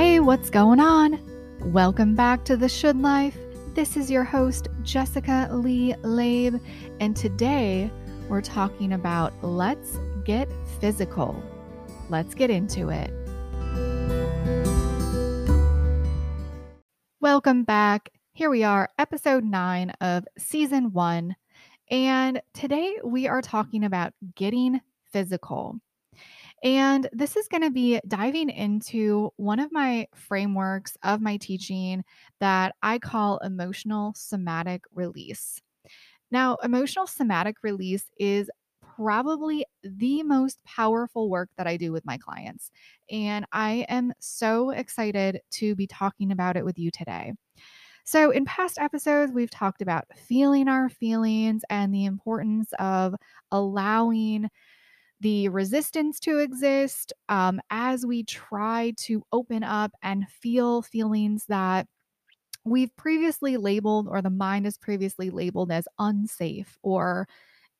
Hey, what's going on? Welcome back to The Should Life. This is your host, Jessica Leigh Laib, and today we're talking about let's get physical. Let's get into it. Welcome back. Here we are, episode nine of season one. And today we are talking about getting physical. And this is going to be diving into one of my frameworks of my teaching that I call emotional somatic release. Now, emotional somatic release is probably the most powerful work that I do with my clients. And I am so excited to be talking about it with you today. So, in past episodes, we've talked about feeling our feelings and the importance of allowing the resistance to exist um, as we try to open up and feel feelings that we've previously labeled or the mind is previously labeled as unsafe or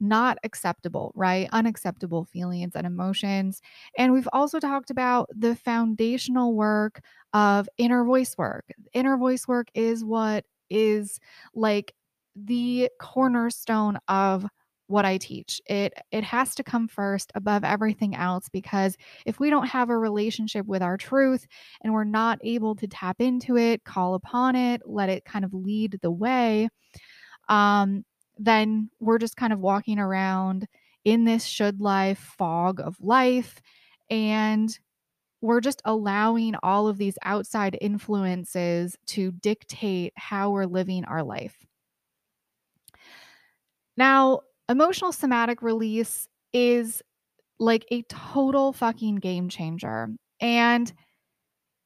not acceptable, right? Unacceptable feelings and emotions. And we've also talked about the foundational work of inner voice work. Inner voice work is what is like the cornerstone of what I teach. It it has to come first above everything else because if we don't have a relationship with our truth and we're not able to tap into it, call upon it, let it kind of lead the way, um, then we're just kind of walking around in this should life fog of life and we're just allowing all of these outside influences to dictate how we're living our life. Now, emotional somatic release is like a total fucking game changer. And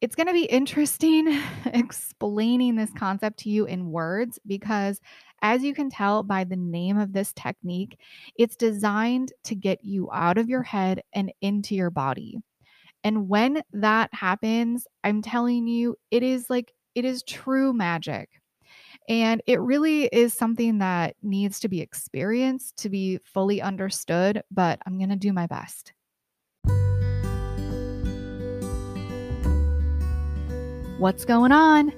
it's going to be interesting explaining this concept to you in words because, as you can tell by the name of this technique, it's designed to get you out of your head and into your body. And when that happens, I'm telling you, it is like, it is true magic. And it really is something that needs to be experienced to be fully understood, but I'm going to do my best. What's going on?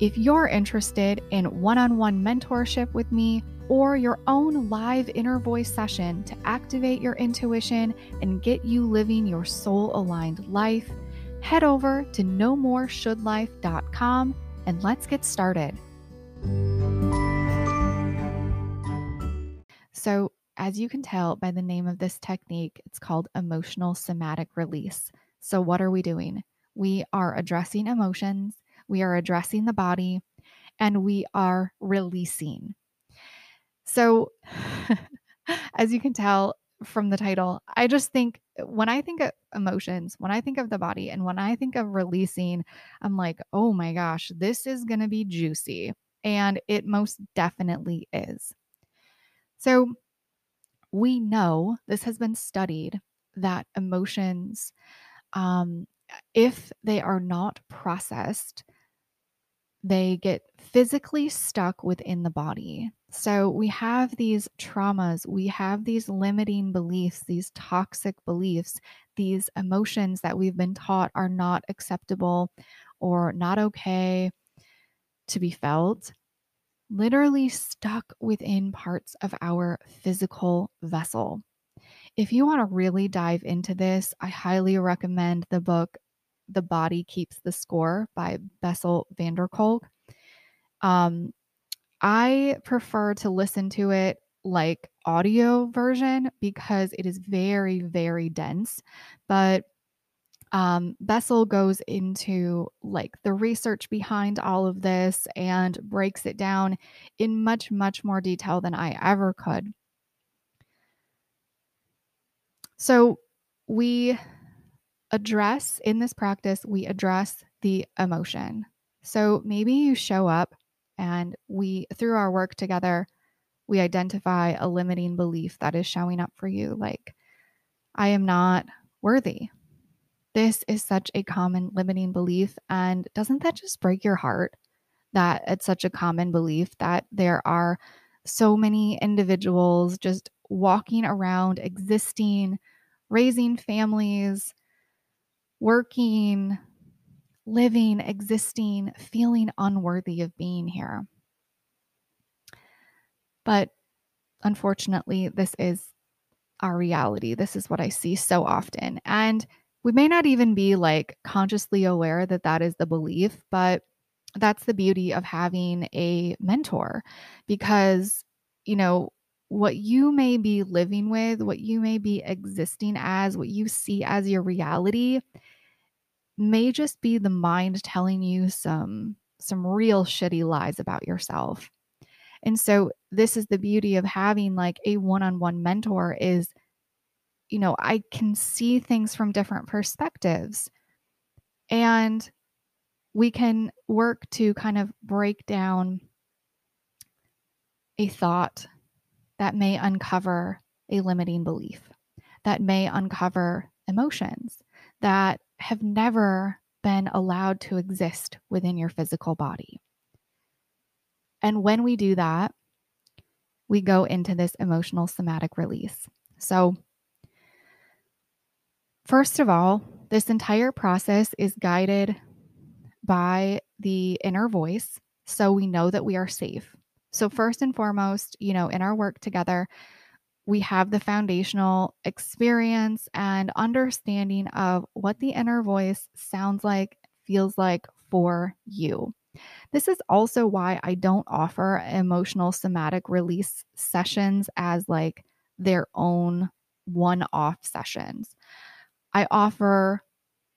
If you're interested in one on one mentorship with me or your own live inner voice session to activate your intuition and get you living your soul aligned life, head over to no more should nomoreshouldlife.com and let's get started. So, as you can tell by the name of this technique, it's called emotional somatic release. So, what are we doing? We are addressing emotions, we are addressing the body, and we are releasing. So, as you can tell from the title, I just think when I think of emotions, when I think of the body, and when I think of releasing, I'm like, oh my gosh, this is going to be juicy. And it most definitely is. So, we know this has been studied that emotions, um, if they are not processed, they get physically stuck within the body. So we have these traumas, we have these limiting beliefs, these toxic beliefs, these emotions that we've been taught are not acceptable or not okay to be felt, literally stuck within parts of our physical vessel. If you want to really dive into this, I highly recommend the book The Body Keeps the Score by Bessel van der Kolk. Um, I prefer to listen to it like audio version because it is very, very dense. But um, Bessel goes into like the research behind all of this and breaks it down in much, much more detail than I ever could. So, we address in this practice, we address the emotion. So, maybe you show up and we, through our work together, we identify a limiting belief that is showing up for you like, I am not worthy. This is such a common limiting belief. And doesn't that just break your heart that it's such a common belief that there are so many individuals just walking around, existing, raising families, working, living, existing, feeling unworthy of being here. But unfortunately, this is our reality. This is what I see so often. And we may not even be like consciously aware that that is the belief, but that's the beauty of having a mentor because, you know, what you may be living with, what you may be existing as, what you see as your reality may just be the mind telling you some some real shitty lies about yourself. And so this is the beauty of having like a one-on-one mentor is you know, I can see things from different perspectives. And we can work to kind of break down a thought that may uncover a limiting belief, that may uncover emotions that have never been allowed to exist within your physical body. And when we do that, we go into this emotional somatic release. So, first of all, this entire process is guided by the inner voice. So we know that we are safe. So, first and foremost, you know, in our work together, we have the foundational experience and understanding of what the inner voice sounds like, feels like for you. This is also why I don't offer emotional somatic release sessions as like their own one off sessions. I offer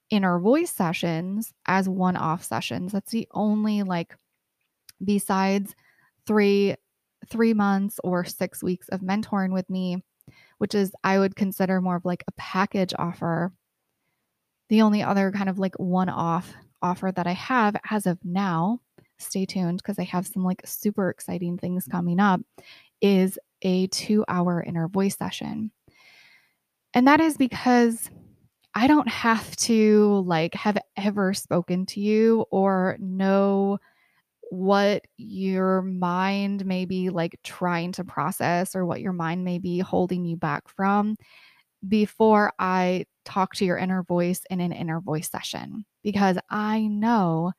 inner voice sessions as one off sessions. That's the only like besides three three months or six weeks of mentoring with me, which is I would consider more of like a package offer. The only other kind of like one off offer that I have as of now, stay tuned because I have some like super exciting things coming up, is a two hour inner voice session. And that is because I don't have to like have ever spoken to you or know what your mind may be like trying to process or what your mind may be holding you back from before I talk to your inner voice in an inner voice session because I know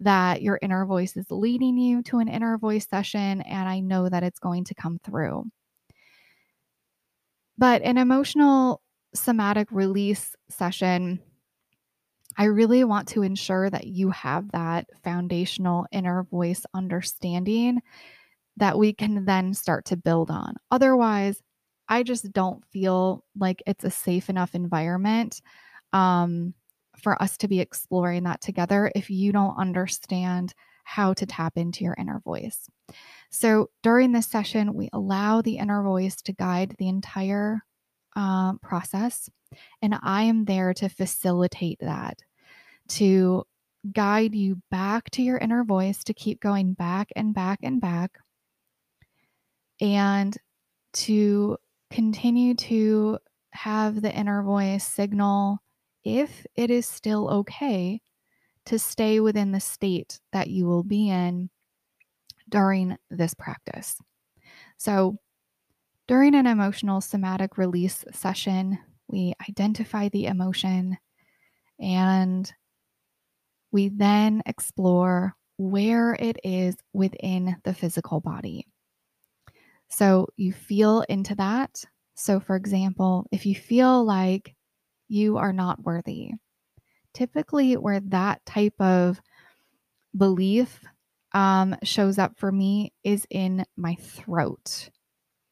that your inner voice is leading you to an inner voice session and I know that it's going to come through. But an emotional somatic release session I really want to ensure that you have that foundational inner voice understanding that we can then start to build on. Otherwise, I just don't feel like it's a safe enough environment um, for us to be exploring that together if you don't understand how to tap into your inner voice. So during this session, we allow the inner voice to guide the entire uh, process. And I am there to facilitate that, to guide you back to your inner voice, to keep going back and back and back, and to continue to have the inner voice signal if it is still okay to stay within the state that you will be in during this practice. So, during an emotional somatic release session, we identify the emotion and we then explore where it is within the physical body. So you feel into that. So, for example, if you feel like you are not worthy, typically where that type of belief um, shows up for me is in my throat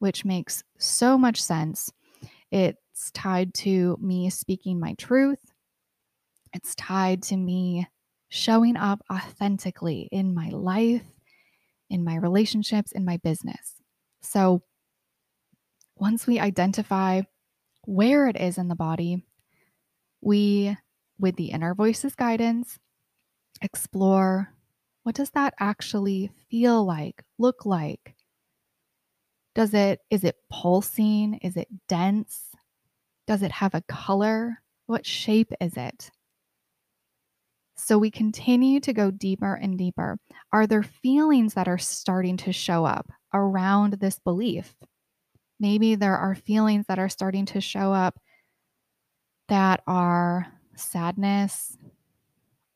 which makes so much sense. It's tied to me speaking my truth, it's tied to me showing up authentically in my life, in my relationships, in my business. So, once we identify where it is in the body, we, with the inner voice's guidance, explore what does that actually feel like, look like? Does it is it pulsing? Is it dense? Does it have a color? What shape is it? So we continue to go deeper and deeper. Are there feelings that are starting to show up around this belief? Maybe there are feelings that are starting to show up that are sadness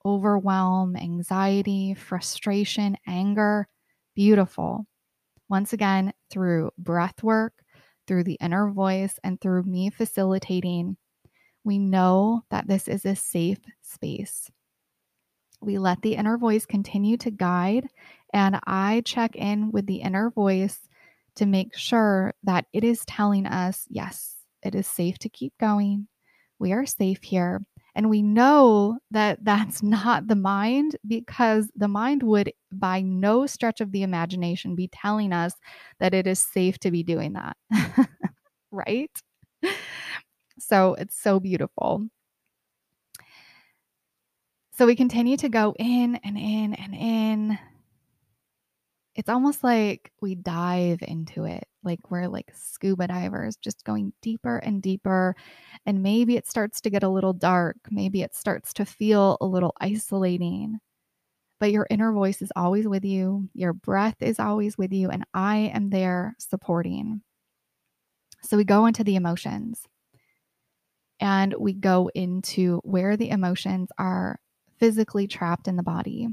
overwhelm, anxiety, frustration, anger. Beautiful. Once again, through breath work, through the inner voice, and through me facilitating, we know that this is a safe space. We let the inner voice continue to guide, and I check in with the inner voice to make sure that it is telling us, yes, it is safe to keep going. We are safe here. And we know that that's not the mind because the mind would, by no stretch of the imagination, be telling us that it is safe to be doing that. right? So it's so beautiful. So we continue to go in and in and in it's almost like we dive into it like we're like scuba divers just going deeper and deeper and maybe it starts to get a little dark maybe it starts to feel a little isolating but your inner voice is always with you your breath is always with you and i am there supporting. So we go into the emotions and we go into where the emotions are physically trapped in the body.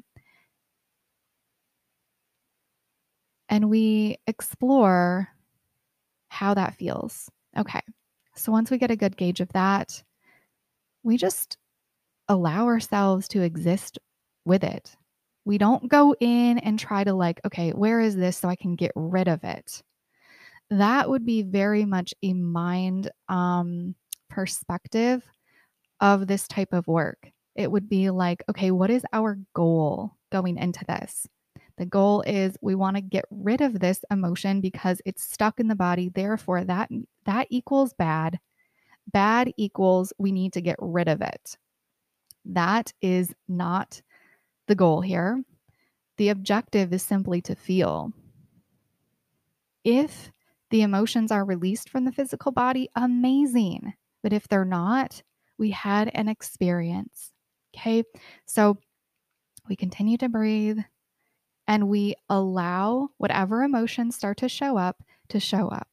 And we explore how that feels. Okay. So once we get a good gauge of that, we just allow ourselves to exist with it. We don't go in and try to, like, okay, where is this so I can get rid of it? That would be very much a mind um, perspective of this type of work. It would be like, okay, what is our goal going into this? The goal is we want to get rid of this emotion because it's stuck in the body. Therefore, that that equals bad. Bad equals we need to get rid of it. That is not the goal here. The objective is simply to feel. If the emotions are released from the physical body, amazing. But if they're not, we had an experience. Okay. So we continue to breathe and we allow whatever emotions start to show up to show up.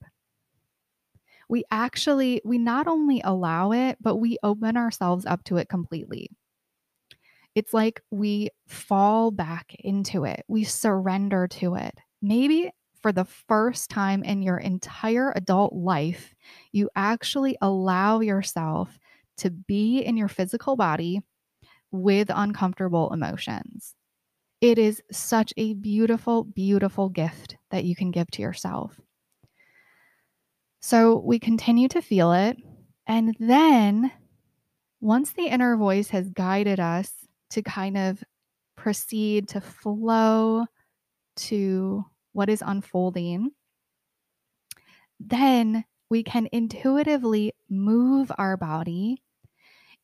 We actually, we not only allow it, but we open ourselves up to it completely. It's like we fall back into it, we surrender to it. Maybe for the first time in your entire adult life, you actually allow yourself to be in your physical body with uncomfortable emotions. It is such a beautiful, beautiful gift that you can give to yourself. So we continue to feel it. And then once the inner voice has guided us to kind of proceed to flow to what is unfolding, then we can intuitively move our body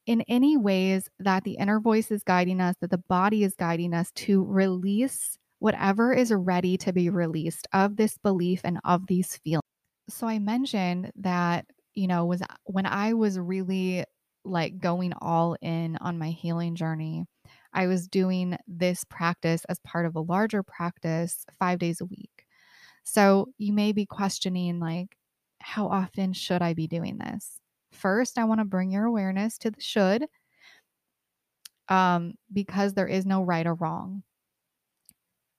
in any ways that the inner voice is guiding us, that the body is guiding us to release whatever is ready to be released of this belief and of these feelings. So I mentioned that, you know, was when I was really like going all in on my healing journey, I was doing this practice as part of a larger practice 5 days a week. So you may be questioning like how often should I be doing this? First, I want to bring your awareness to the should um, because there is no right or wrong.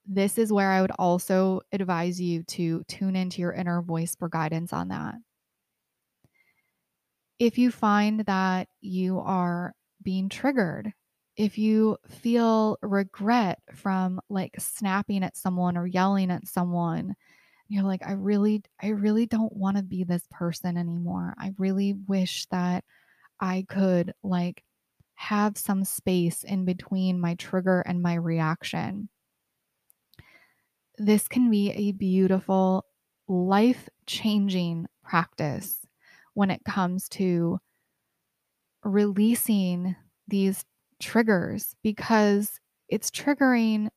This is where I would also advise you to tune into your inner voice for guidance on that. If you find that you are being triggered, if you feel regret from like snapping at someone or yelling at someone, you're like i really i really don't want to be this person anymore. I really wish that i could like have some space in between my trigger and my reaction. This can be a beautiful life changing practice when it comes to releasing these triggers because it's triggering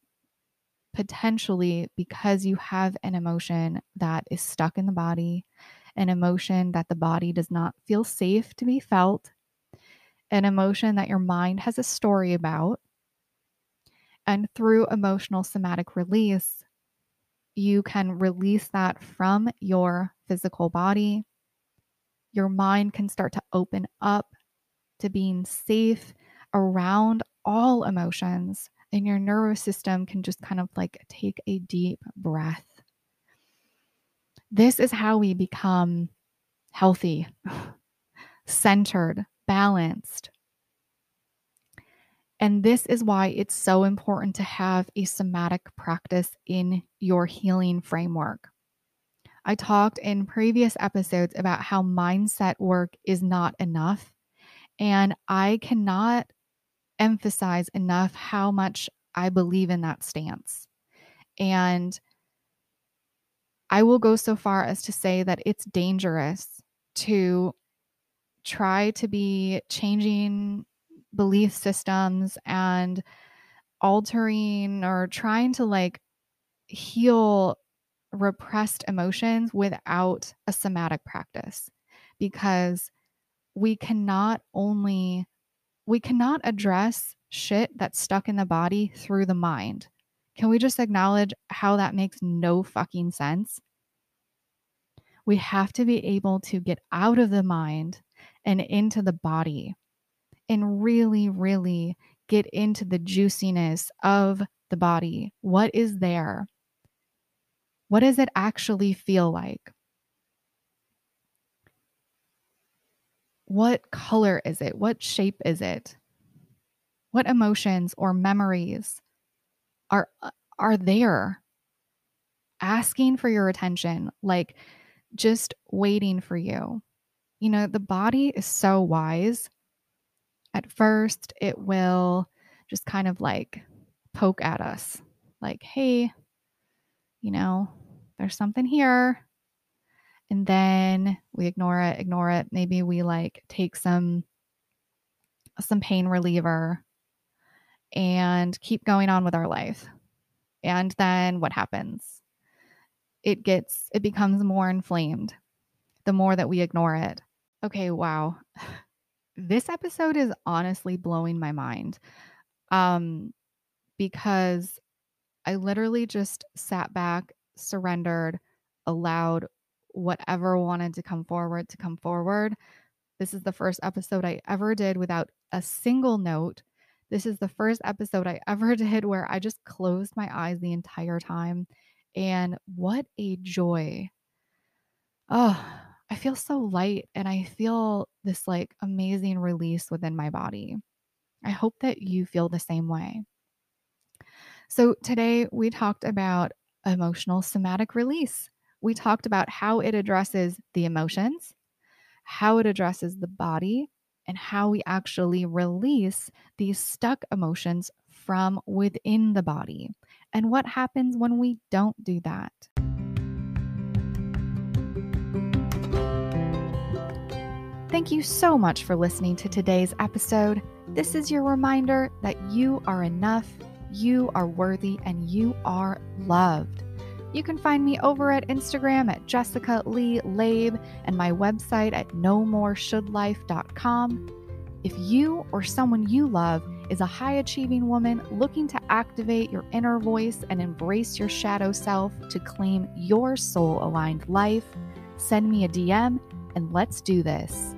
potentially because you have an emotion that is stuck in the body, an emotion that the body does not feel safe to be felt, an emotion that your mind has a story about. And through emotional somatic release, you can release that from your physical body. Your mind can start to open up to being safe around all emotions, and your nervous system can just kind of like take a deep breath. This is how we become healthy, centered, balanced. And this is why it's so important to have a somatic practice in your healing framework. I talked in previous episodes about how mindset work is not enough. And I cannot emphasize enough how much I believe in that stance. And I will go so far as to say that it's dangerous to try to be changing belief systems and altering or trying to like heal repressed emotions without a somatic practice because we cannot only we cannot address shit that's stuck in the body through the mind. Can we just acknowledge how that makes no fucking sense? We have to be able to get out of the mind and into the body and really, really get into the juiciness of the body. What is there? What does it actually feel like? What color is it? What shape is it? What emotions or memories are are there asking for your attention, like just waiting for you? You know, the body is so wise. At first, it will just kind of like poke at us, like, hey, you know, there's something here. And then we ignore it, ignore it. Maybe we like take some some pain reliever and keep going on with our life. And then what happens? It gets it becomes more inflamed the more that we ignore it. Okay, wow. This episode is honestly blowing my mind. Um because I literally just sat back surrendered, allowed whatever wanted to come forward to come forward. This is the first episode I ever did without a single note. This is the first episode I ever did where I just closed my eyes the entire time. And what a joy. Oh, I feel so light and I feel this like amazing release within my body. I hope that you feel the same way. So, today we talked about emotional somatic release. We talked about how it addresses the emotions, how it addresses the body, and how we actually release these stuck emotions from within the body, and what happens when we don't do that. Thank you so much for listening to today's episode. This is your reminder that you are enough you are worthy and you are loved. You can find me over at Instagram at Jessica Leigh Laib and my website at nomoreshouldlife.com. If you or someone you love is a high achieving woman looking to activate your inner voice and embrace your shadow self to claim your soul aligned life, send me a DM and let's do this.